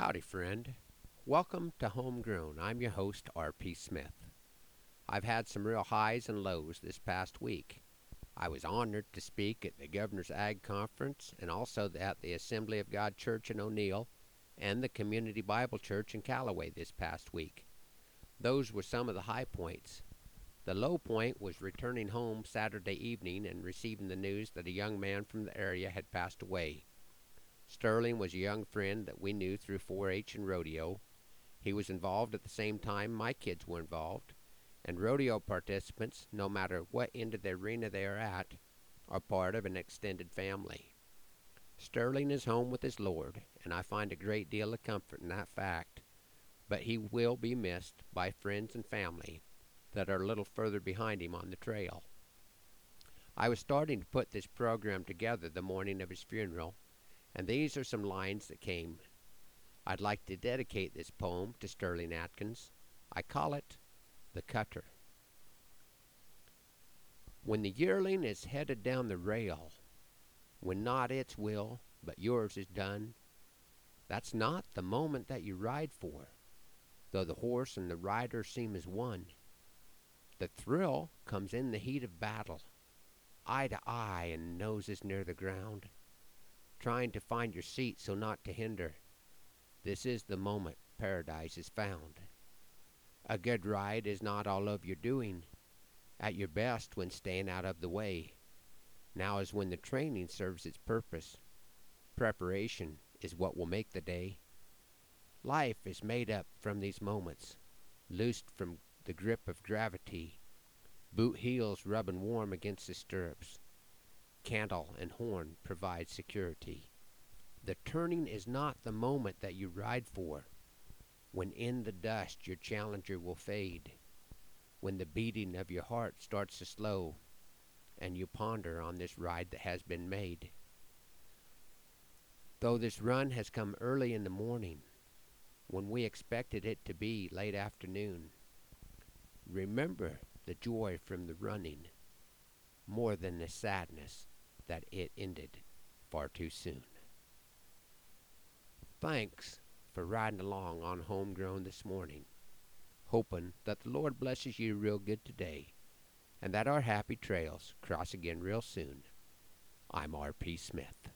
Howdy, friend. Welcome to Homegrown. I'm your host, R.P. Smith. I've had some real highs and lows this past week. I was honored to speak at the Governor's Ag Conference and also at the Assembly of God Church in O'Neill and the Community Bible Church in Callaway this past week. Those were some of the high points. The low point was returning home Saturday evening and receiving the news that a young man from the area had passed away. Sterling was a young friend that we knew through 4 H and rodeo. He was involved at the same time my kids were involved, and rodeo participants, no matter what end of the arena they are at, are part of an extended family. Sterling is home with his Lord, and I find a great deal of comfort in that fact, but he will be missed by friends and family that are a little further behind him on the trail. I was starting to put this program together the morning of his funeral and these are some lines that came. I'd like to dedicate this poem to Sterling Atkins. I call it The Cutter. When the yearling is headed down the rail, when not its will, but yours is done, that's not the moment that you ride for, though the horse and the rider seem as one. The thrill comes in the heat of battle, eye to eye and noses near the ground trying to find your seat so not to hinder. This is the moment paradise is found. A good ride is not all of your doing, at your best when staying out of the way. Now is when the training serves its purpose. Preparation is what will make the day. Life is made up from these moments, loosed from the grip of gravity, boot heels rubbing warm against the stirrups, Cantle and horn provide security. The turning is not the moment that you ride for. When in the dust your challenger will fade. When the beating of your heart starts to slow and you ponder on this ride that has been made. Though this run has come early in the morning, when we expected it to be late afternoon, remember the joy from the running more than the sadness that it ended far too soon. Thanks for riding along on Homegrown this morning, hoping that the Lord blesses you real good today and that our happy trails cross again real soon. I'm R.P. Smith.